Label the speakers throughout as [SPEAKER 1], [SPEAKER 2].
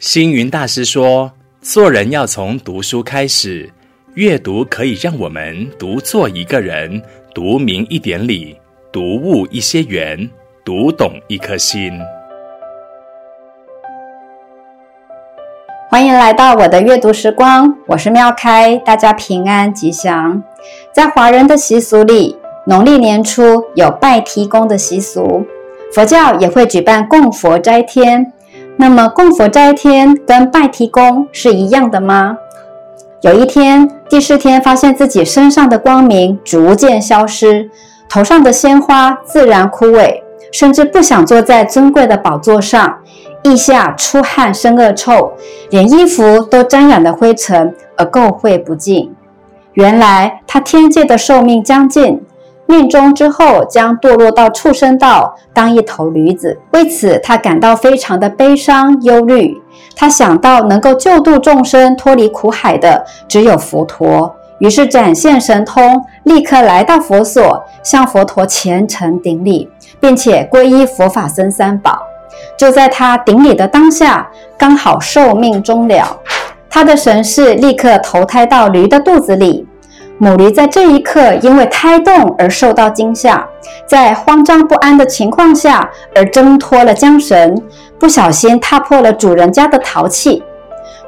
[SPEAKER 1] 星云大师说：“做人要从读书开始，阅读可以让我们读做一个人，读明一点理，读悟一些缘，读懂一颗心。”
[SPEAKER 2] 欢迎来到我的阅读时光，我是妙开，大家平安吉祥。在华人的习俗里，农历年初有拜天公的习俗，佛教也会举办供佛斋天。那么供佛斋天跟拜提公是一样的吗？有一天，帝释天发现自己身上的光明逐渐消失，头上的鲜花自然枯萎，甚至不想坐在尊贵的宝座上。腋下出汗生恶臭，连衣服都沾染了灰尘而垢秽不净。原来他天界的寿命将近，命终之后将堕落到畜生道当一头驴子。为此，他感到非常的悲伤忧虑。他想到能够救度众生脱离苦海的只有佛陀，于是展现神通，立刻来到佛所，向佛陀虔诚顶礼，并且皈依佛法僧三宝。就在他顶礼的当下，刚好寿命终了，他的神识立刻投胎到驴的肚子里。母驴在这一刻因为胎动而受到惊吓，在慌张不安的情况下而挣脱了缰绳，不小心踏破了主人家的陶器。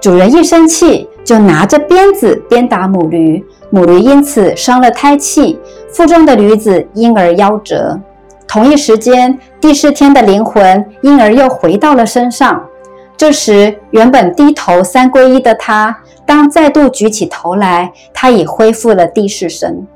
[SPEAKER 2] 主人一生气，就拿着鞭子鞭打母驴，母驴因此伤了胎气，腹中的驴子因而夭折。同一时间，帝释天的灵魂因而又回到了身上。这时，原本低头三皈依的他，当再度举起头来，他已恢复了帝释身。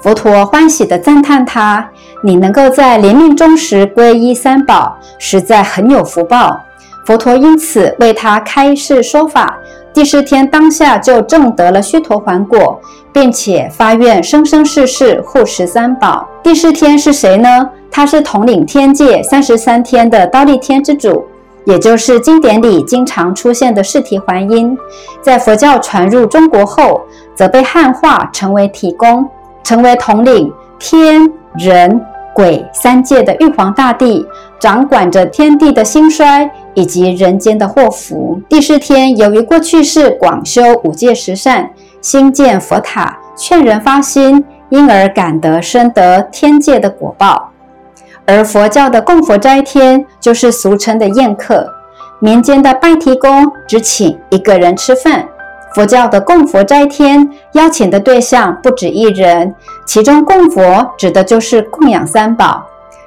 [SPEAKER 2] 佛陀欢喜地赞叹他：“你能够在临命终时皈依三宝，实在很有福报。”佛陀因此为他开示说法。帝释天当下就证得了须陀洹果，并且发愿生生世世护持三宝。帝释天是谁呢？他是统领天界三十三天的忉利天之主，也就是经典里经常出现的释提桓因。在佛教传入中国后，则被汉化成为提公，成为统领天人鬼三界的玉皇大帝，掌管着天地的兴衰。以及人间的祸福。第四天由于过去世广修五戒十善，兴建佛塔，劝人发心，因而感得深得天界的果报。而佛教的供佛斋天，就是俗称的宴客。民间的拜提公只请一个人吃饭，佛教的供佛斋天邀请的对象不止一人，其中供佛指的就是供养三宝。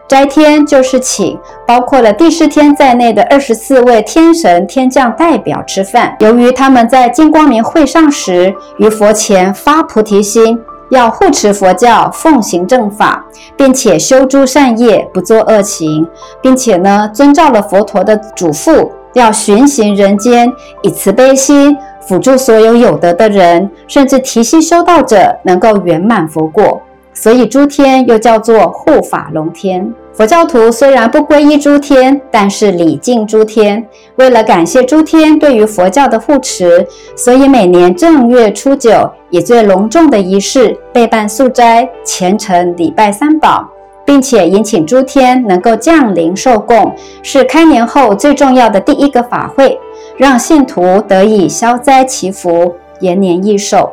[SPEAKER 2] 斋天就是请包括了帝释天在内的二十四位天神天将代表吃饭。由于他们在金光明会上时，于佛前发菩提心，要护持佛教，奉行正法，并且修诸善业，不做恶行，并且呢，遵照了佛陀的嘱咐，要巡行人间，以慈悲心辅助所有有德的人，甚至提携修道者，能够圆满佛果。所以诸天又叫做护法龙天。佛教徒虽然不皈依诸天，但是礼敬诸天。为了感谢诸天对于佛教的护持，所以每年正月初九以最隆重的仪式备办素斋，虔诚礼拜三宝，并且引请诸天能够降临受供，是开年后最重要的第一个法会，让信徒得以消灾祈福，延年益寿。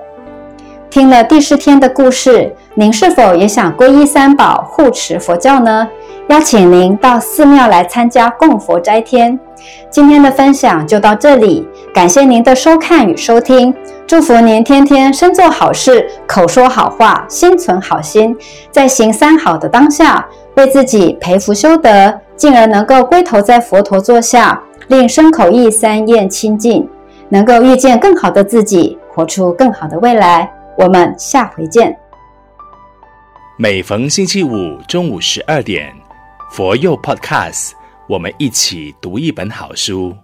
[SPEAKER 2] 听了帝释天的故事，您是否也想皈依三宝，护持佛教呢？邀请您到寺庙来参加供佛斋天。今天的分享就到这里，感谢您的收看与收听，祝福您天天身做好事，口说好话，心存好心，在行三好的当下，为自己培福修德，进而能够归头在佛陀座下，令身口意三业清净，能够遇见更好的自己，活出更好的未来。我们下回见。
[SPEAKER 1] 每逢星期五中午十二点，佛佑 Podcast，我们一起读一本好书。